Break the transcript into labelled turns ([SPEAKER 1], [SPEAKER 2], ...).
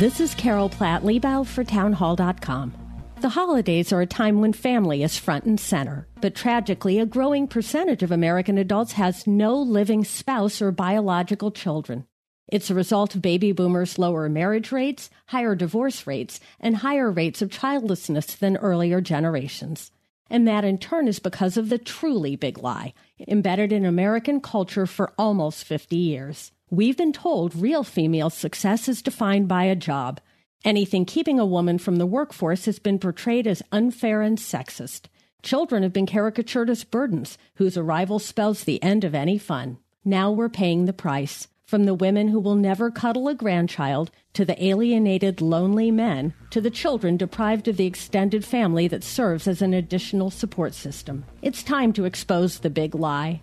[SPEAKER 1] This is Carol Platt Liebau for Townhall.com. The holidays are a time when family is front and center, but tragically, a growing percentage of American adults has no living spouse or biological children. It's a result of baby boomers' lower marriage rates, higher divorce rates, and higher rates of childlessness than earlier generations. And that in turn is because of the truly big lie, embedded in American culture for almost 50 years. We've been told real female success is defined by a job. Anything keeping a woman from the workforce has been portrayed as unfair and sexist. Children have been caricatured as burdens, whose arrival spells the end of any fun. Now we're paying the price. From the women who will never cuddle a grandchild, to the alienated, lonely men, to the children deprived of the extended family that serves as an additional support system. It's time to expose the big lie